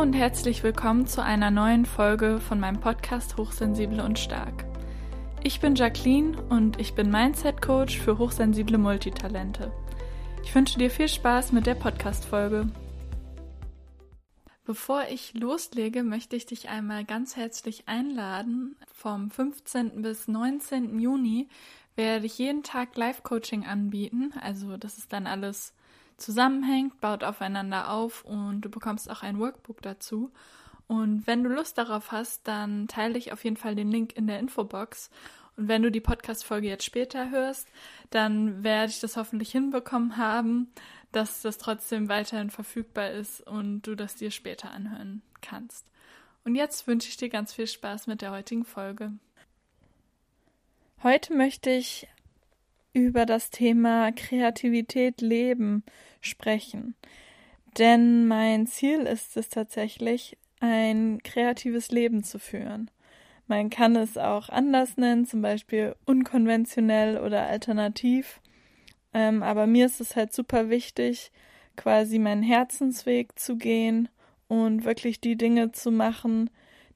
und herzlich willkommen zu einer neuen Folge von meinem Podcast Hochsensible und Stark. Ich bin Jacqueline und ich bin Mindset Coach für hochsensible Multitalente. Ich wünsche dir viel Spaß mit der Podcast-Folge. Bevor ich loslege, möchte ich dich einmal ganz herzlich einladen. Vom 15. bis 19. Juni werde ich jeden Tag Live-Coaching anbieten. Also das ist dann alles zusammenhängt, baut aufeinander auf und du bekommst auch ein Workbook dazu. Und wenn du Lust darauf hast, dann teile ich auf jeden Fall den Link in der Infobox. Und wenn du die Podcast-Folge jetzt später hörst, dann werde ich das hoffentlich hinbekommen haben, dass das trotzdem weiterhin verfügbar ist und du das dir später anhören kannst. Und jetzt wünsche ich dir ganz viel Spaß mit der heutigen Folge. Heute möchte ich über das Thema Kreativität leben sprechen. Denn mein Ziel ist es tatsächlich, ein kreatives Leben zu führen. Man kann es auch anders nennen, zum Beispiel unkonventionell oder alternativ. Ähm, aber mir ist es halt super wichtig, quasi meinen Herzensweg zu gehen und wirklich die Dinge zu machen,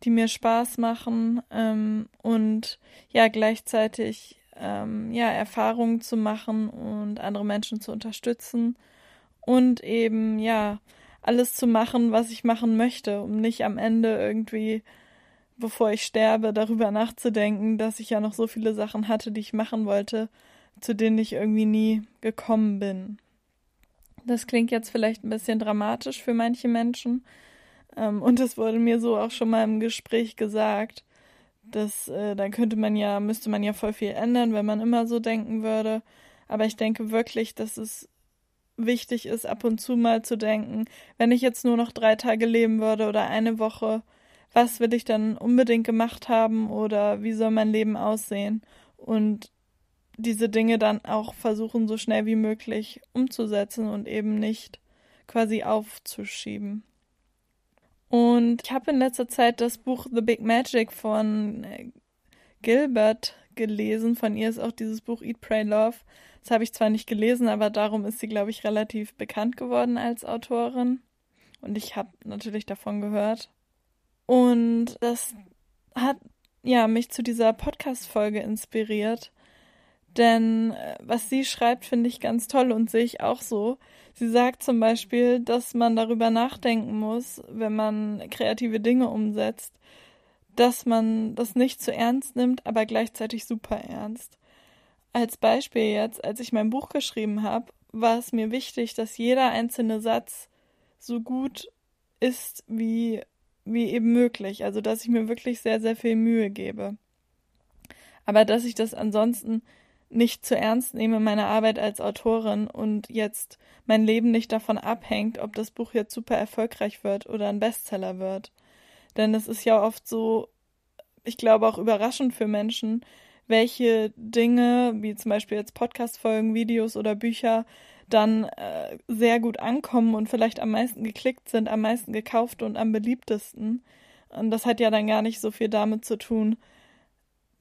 die mir Spaß machen ähm, und ja gleichzeitig ähm, ja Erfahrungen zu machen und andere Menschen zu unterstützen und eben ja alles zu machen, was ich machen möchte, um nicht am Ende irgendwie, bevor ich sterbe, darüber nachzudenken, dass ich ja noch so viele Sachen hatte, die ich machen wollte, zu denen ich irgendwie nie gekommen bin. Das klingt jetzt vielleicht ein bisschen dramatisch für manche Menschen. Ähm, und es wurde mir so auch schon mal im Gespräch gesagt, dass äh, dann könnte man ja, müsste man ja voll viel ändern, wenn man immer so denken würde. Aber ich denke wirklich, dass es wichtig ist, ab und zu mal zu denken, wenn ich jetzt nur noch drei Tage leben würde oder eine Woche, was will ich dann unbedingt gemacht haben oder wie soll mein Leben aussehen? Und diese Dinge dann auch versuchen, so schnell wie möglich umzusetzen und eben nicht quasi aufzuschieben. Und ich habe in letzter Zeit das Buch The Big Magic von äh, Gilbert gelesen. Von ihr ist auch dieses Buch Eat, Pray, Love. Das habe ich zwar nicht gelesen, aber darum ist sie, glaube ich, relativ bekannt geworden als Autorin. Und ich habe natürlich davon gehört. Und das hat ja mich zu dieser Podcast-Folge inspiriert, denn äh, was sie schreibt, finde ich ganz toll und sehe ich auch so. Sie sagt zum Beispiel, dass man darüber nachdenken muss, wenn man kreative Dinge umsetzt, dass man das nicht zu ernst nimmt, aber gleichzeitig super ernst. Als Beispiel jetzt, als ich mein Buch geschrieben habe, war es mir wichtig, dass jeder einzelne Satz so gut ist wie, wie eben möglich. Also, dass ich mir wirklich sehr, sehr viel Mühe gebe. Aber dass ich das ansonsten nicht zu ernst nehme, meine Arbeit als Autorin und jetzt mein Leben nicht davon abhängt, ob das Buch jetzt super erfolgreich wird oder ein Bestseller wird. Denn es ist ja oft so, ich glaube auch überraschend für Menschen, welche Dinge, wie zum Beispiel jetzt Podcast-Folgen, Videos oder Bücher, dann äh, sehr gut ankommen und vielleicht am meisten geklickt sind, am meisten gekauft und am beliebtesten. Und das hat ja dann gar nicht so viel damit zu tun,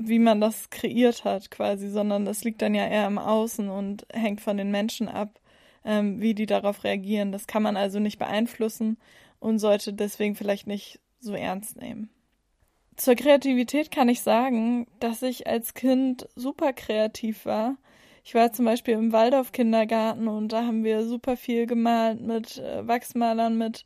wie man das kreiert hat quasi, sondern das liegt dann ja eher im Außen und hängt von den Menschen ab, ähm, wie die darauf reagieren. Das kann man also nicht beeinflussen und sollte deswegen vielleicht nicht so ernst nehmen. Zur Kreativität kann ich sagen, dass ich als Kind super kreativ war. Ich war zum Beispiel im Waldorf-Kindergarten und da haben wir super viel gemalt mit äh, Wachsmalern, mit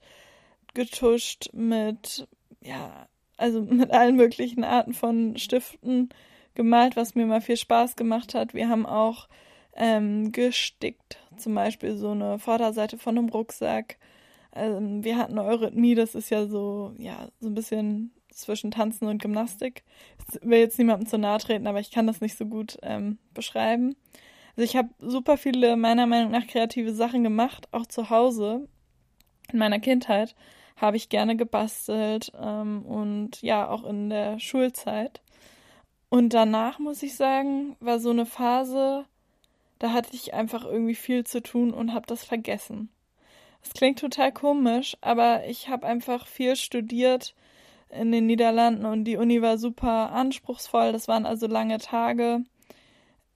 getuscht, mit ja, also mit allen möglichen Arten von Stiften gemalt, was mir mal viel Spaß gemacht hat. Wir haben auch ähm, gestickt, zum Beispiel so eine Vorderseite von einem Rucksack. Ähm, wir hatten Eurythmie, das ist ja so, ja, so ein bisschen zwischen Tanzen und Gymnastik. Ich will jetzt niemandem zu nahe treten, aber ich kann das nicht so gut ähm, beschreiben. Also ich habe super viele meiner Meinung nach kreative Sachen gemacht, auch zu Hause in meiner Kindheit habe ich gerne gebastelt ähm, und ja, auch in der Schulzeit. Und danach, muss ich sagen, war so eine Phase, da hatte ich einfach irgendwie viel zu tun und habe das vergessen. Es klingt total komisch, aber ich habe einfach viel studiert in den Niederlanden und die Uni war super anspruchsvoll. Das waren also lange Tage.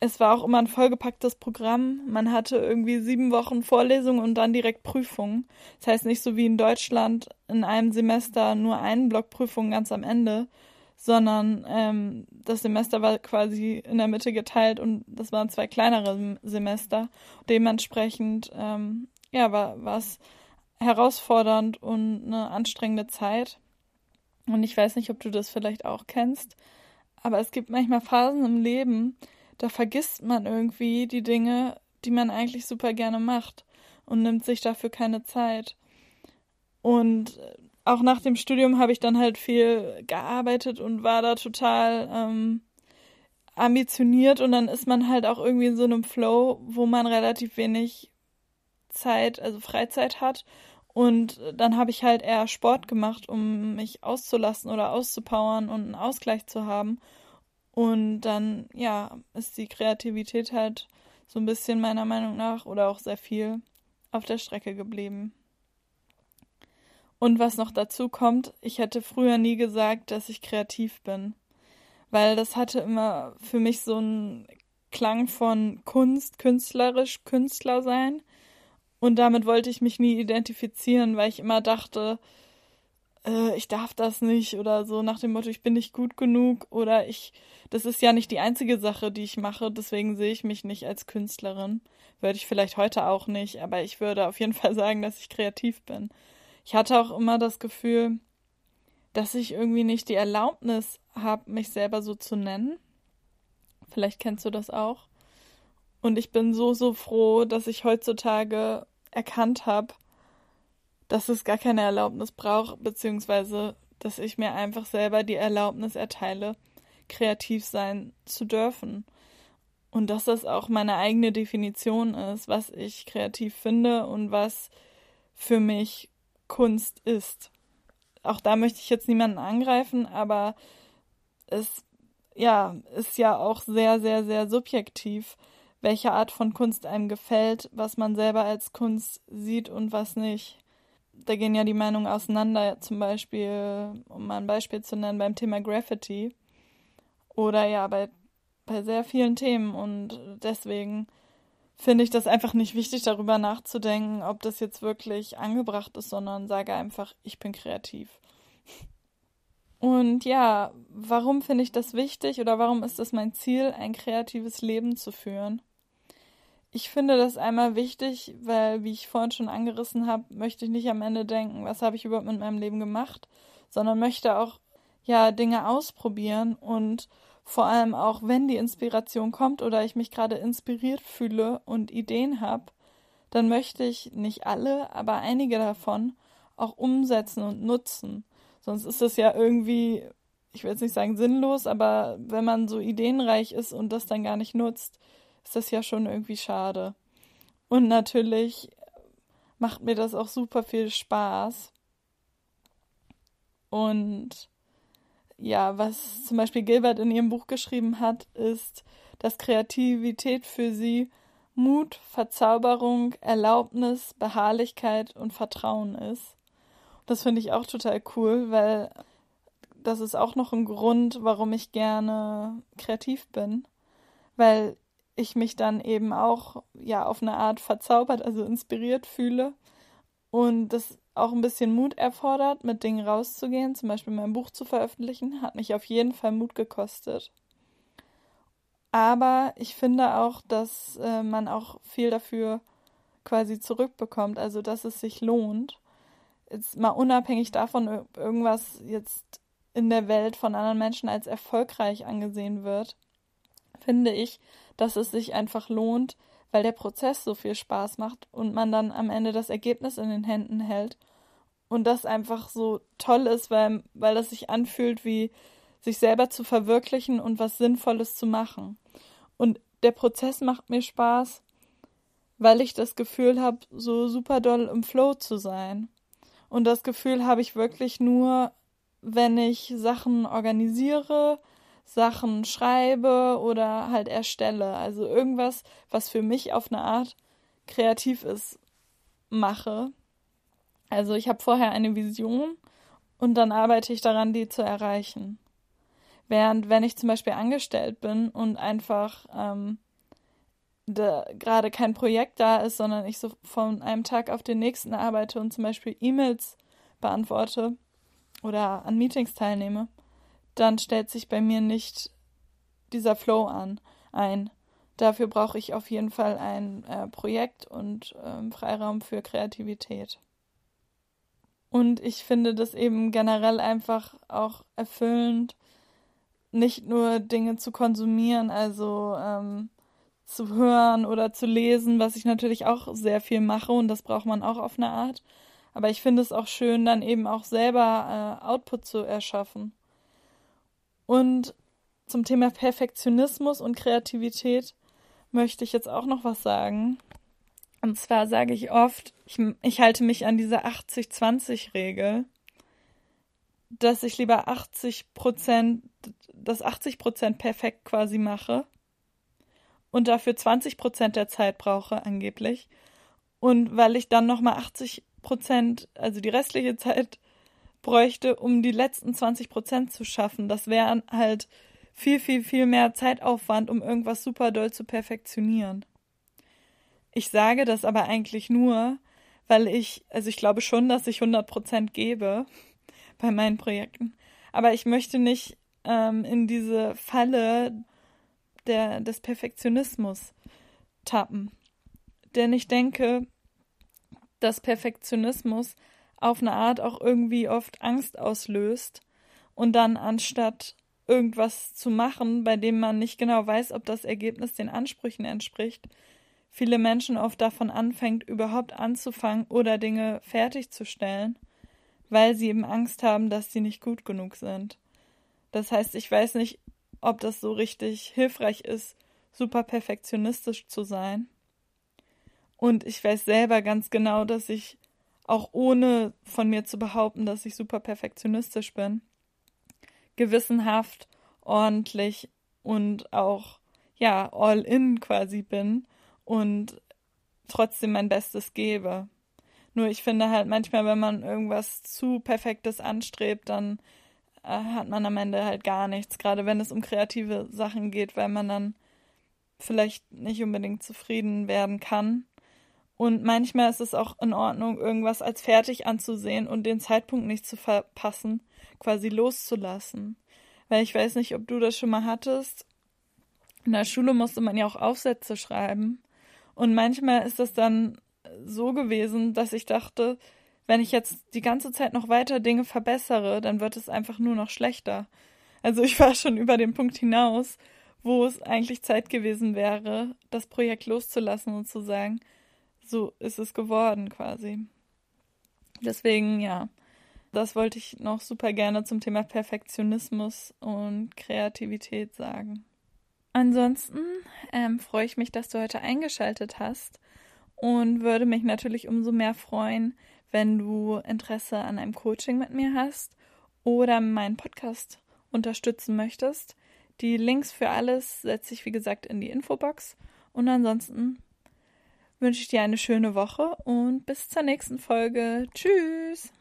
Es war auch immer ein vollgepacktes Programm. Man hatte irgendwie sieben Wochen Vorlesungen und dann direkt Prüfungen. Das heißt nicht so wie in Deutschland in einem Semester nur einen Block Prüfungen ganz am Ende, sondern ähm, das Semester war quasi in der Mitte geteilt und das waren zwei kleinere Semester. Dementsprechend ähm, ja, war, war es herausfordernd und eine anstrengende Zeit. Und ich weiß nicht, ob du das vielleicht auch kennst, aber es gibt manchmal Phasen im Leben, da vergisst man irgendwie die Dinge, die man eigentlich super gerne macht und nimmt sich dafür keine Zeit. Und auch nach dem Studium habe ich dann halt viel gearbeitet und war da total ähm, ambitioniert und dann ist man halt auch irgendwie in so einem Flow, wo man relativ wenig Zeit, also Freizeit hat. Und dann habe ich halt eher Sport gemacht, um mich auszulassen oder auszupowern und einen Ausgleich zu haben. Und dann, ja, ist die Kreativität halt so ein bisschen meiner Meinung nach oder auch sehr viel auf der Strecke geblieben. Und was noch dazu kommt, ich hätte früher nie gesagt, dass ich kreativ bin, weil das hatte immer für mich so einen Klang von Kunst, künstlerisch, Künstler sein. Und damit wollte ich mich nie identifizieren, weil ich immer dachte, äh, ich darf das nicht oder so nach dem Motto, ich bin nicht gut genug oder ich, das ist ja nicht die einzige Sache, die ich mache, deswegen sehe ich mich nicht als Künstlerin. Würde ich vielleicht heute auch nicht, aber ich würde auf jeden Fall sagen, dass ich kreativ bin. Ich hatte auch immer das Gefühl, dass ich irgendwie nicht die Erlaubnis habe, mich selber so zu nennen. Vielleicht kennst du das auch. Und ich bin so, so froh, dass ich heutzutage erkannt habe, dass es gar keine Erlaubnis braucht, beziehungsweise dass ich mir einfach selber die Erlaubnis erteile, kreativ sein zu dürfen. Und dass das auch meine eigene Definition ist, was ich kreativ finde und was für mich Kunst ist. Auch da möchte ich jetzt niemanden angreifen, aber es ja, ist ja auch sehr, sehr, sehr subjektiv, welche Art von Kunst einem gefällt, was man selber als Kunst sieht und was nicht da gehen ja die Meinungen auseinander, zum Beispiel, um mal ein Beispiel zu nennen, beim Thema Graffiti. Oder ja, bei, bei sehr vielen Themen. Und deswegen finde ich das einfach nicht wichtig, darüber nachzudenken, ob das jetzt wirklich angebracht ist, sondern sage einfach, ich bin kreativ. Und ja, warum finde ich das wichtig oder warum ist es mein Ziel, ein kreatives Leben zu führen? Ich finde das einmal wichtig, weil, wie ich vorhin schon angerissen habe, möchte ich nicht am Ende denken, was habe ich überhaupt mit meinem Leben gemacht, sondern möchte auch ja Dinge ausprobieren und vor allem auch, wenn die Inspiration kommt oder ich mich gerade inspiriert fühle und Ideen habe, dann möchte ich nicht alle, aber einige davon auch umsetzen und nutzen. Sonst ist es ja irgendwie, ich will jetzt nicht sagen sinnlos, aber wenn man so ideenreich ist und das dann gar nicht nutzt, ist das ja schon irgendwie schade. Und natürlich macht mir das auch super viel Spaß. Und ja, was zum Beispiel Gilbert in ihrem Buch geschrieben hat, ist, dass Kreativität für sie Mut, Verzauberung, Erlaubnis, Beharrlichkeit und Vertrauen ist. Das finde ich auch total cool, weil das ist auch noch ein Grund, warum ich gerne kreativ bin. Weil ich mich dann eben auch ja auf eine Art verzaubert, also inspiriert fühle und das auch ein bisschen Mut erfordert, mit Dingen rauszugehen, zum Beispiel mein Buch zu veröffentlichen, hat mich auf jeden Fall Mut gekostet. Aber ich finde auch, dass äh, man auch viel dafür quasi zurückbekommt, also dass es sich lohnt. Jetzt mal unabhängig davon, irgendwas jetzt in der Welt von anderen Menschen als erfolgreich angesehen wird, finde ich, dass es sich einfach lohnt, weil der Prozess so viel Spaß macht und man dann am Ende das Ergebnis in den Händen hält und das einfach so toll ist, weil, weil das sich anfühlt wie sich selber zu verwirklichen und was Sinnvolles zu machen. Und der Prozess macht mir Spaß, weil ich das Gefühl habe, so super doll im Flow zu sein. Und das Gefühl habe ich wirklich nur, wenn ich Sachen organisiere, Sachen schreibe oder halt erstelle. Also irgendwas, was für mich auf eine Art kreativ ist, mache. Also ich habe vorher eine Vision und dann arbeite ich daran, die zu erreichen. Während wenn ich zum Beispiel angestellt bin und einfach ähm, gerade kein Projekt da ist, sondern ich so von einem Tag auf den nächsten arbeite und zum Beispiel E-Mails beantworte oder an Meetings teilnehme, dann stellt sich bei mir nicht dieser Flow an ein. Dafür brauche ich auf jeden Fall ein äh, Projekt und ähm, Freiraum für Kreativität. Und ich finde das eben generell einfach auch erfüllend, nicht nur Dinge zu konsumieren, also ähm, zu hören oder zu lesen, was ich natürlich auch sehr viel mache und das braucht man auch auf eine Art. Aber ich finde es auch schön, dann eben auch selber äh, Output zu erschaffen. Und zum Thema Perfektionismus und Kreativität möchte ich jetzt auch noch was sagen. Und zwar sage ich oft, ich, ich halte mich an diese 80-20-Regel, dass ich lieber 80 Prozent, das 80 Prozent perfekt quasi mache und dafür 20 Prozent der Zeit brauche, angeblich. Und weil ich dann nochmal 80 Prozent, also die restliche Zeit bräuchte, um die letzten 20 Prozent zu schaffen. Das wäre halt viel, viel, viel mehr Zeitaufwand, um irgendwas super doll zu perfektionieren. Ich sage das aber eigentlich nur, weil ich, also ich glaube schon, dass ich 100 Prozent gebe bei meinen Projekten. Aber ich möchte nicht ähm, in diese Falle der, des Perfektionismus tappen. Denn ich denke, dass Perfektionismus auf eine Art auch irgendwie oft Angst auslöst und dann anstatt irgendwas zu machen, bei dem man nicht genau weiß, ob das Ergebnis den Ansprüchen entspricht, viele Menschen oft davon anfängt, überhaupt anzufangen oder Dinge fertigzustellen, weil sie eben Angst haben, dass sie nicht gut genug sind. Das heißt, ich weiß nicht, ob das so richtig hilfreich ist, super perfektionistisch zu sein. Und ich weiß selber ganz genau, dass ich auch ohne von mir zu behaupten, dass ich super perfektionistisch bin, gewissenhaft, ordentlich und auch ja, all in quasi bin und trotzdem mein Bestes gebe. Nur ich finde halt manchmal, wenn man irgendwas zu Perfektes anstrebt, dann äh, hat man am Ende halt gar nichts, gerade wenn es um kreative Sachen geht, weil man dann vielleicht nicht unbedingt zufrieden werden kann. Und manchmal ist es auch in Ordnung, irgendwas als fertig anzusehen und den Zeitpunkt nicht zu verpassen, quasi loszulassen. Weil ich weiß nicht, ob du das schon mal hattest. In der Schule musste man ja auch Aufsätze schreiben. Und manchmal ist es dann so gewesen, dass ich dachte, wenn ich jetzt die ganze Zeit noch weiter Dinge verbessere, dann wird es einfach nur noch schlechter. Also ich war schon über den Punkt hinaus, wo es eigentlich Zeit gewesen wäre, das Projekt loszulassen und zu sagen, so ist es geworden quasi. Deswegen, ja, das wollte ich noch super gerne zum Thema Perfektionismus und Kreativität sagen. Ansonsten ähm, freue ich mich, dass du heute eingeschaltet hast und würde mich natürlich umso mehr freuen, wenn du Interesse an einem Coaching mit mir hast oder meinen Podcast unterstützen möchtest. Die Links für alles setze ich, wie gesagt, in die Infobox. Und ansonsten wünsche ich dir eine schöne Woche und bis zur nächsten Folge. Tschüss!